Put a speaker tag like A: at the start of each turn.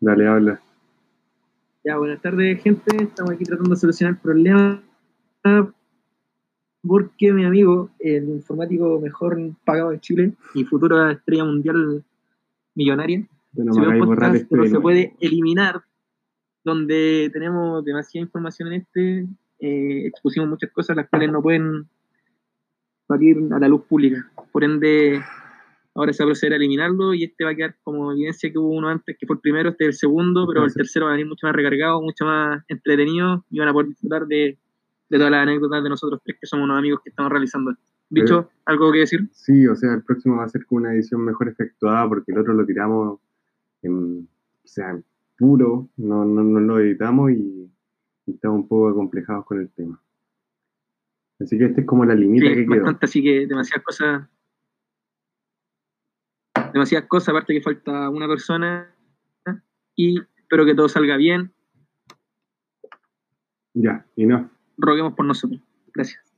A: Dale, habla.
B: Ya, buenas tardes, gente. Estamos aquí tratando de solucionar el problema porque mi amigo, el informático mejor pagado de Chile y futura estrella mundial millonaria,
A: Bueno,
B: se un podcast
A: este
B: no se puede eliminar, donde tenemos demasiada información en este, eh, expusimos muchas cosas las cuales no pueden salir a la luz pública. Por ende, ahora se va a proceder a eliminarlo y este va a quedar como evidencia que hubo uno antes, que fue el primero, este es el segundo, pero el tercero va a venir mucho más recargado, mucho más entretenido y van a poder disfrutar de, de todas las anécdotas de nosotros tres que somos unos amigos que estamos realizando esto. Dicho, ¿algo que decir?
A: Sí, o sea, el próximo va a ser con una edición mejor efectuada porque el otro lo tiramos en, o sea, en puro, no, no, no lo editamos y, y estamos un poco acomplejados con el tema. Así que esta es como la limita
B: Sí,
A: que quedó.
B: bastante, así que demasiadas cosas. Demasiadas cosas, aparte que falta una persona. Y espero que todo salga bien.
A: Ya, y no.
B: Roguemos por nosotros. Gracias.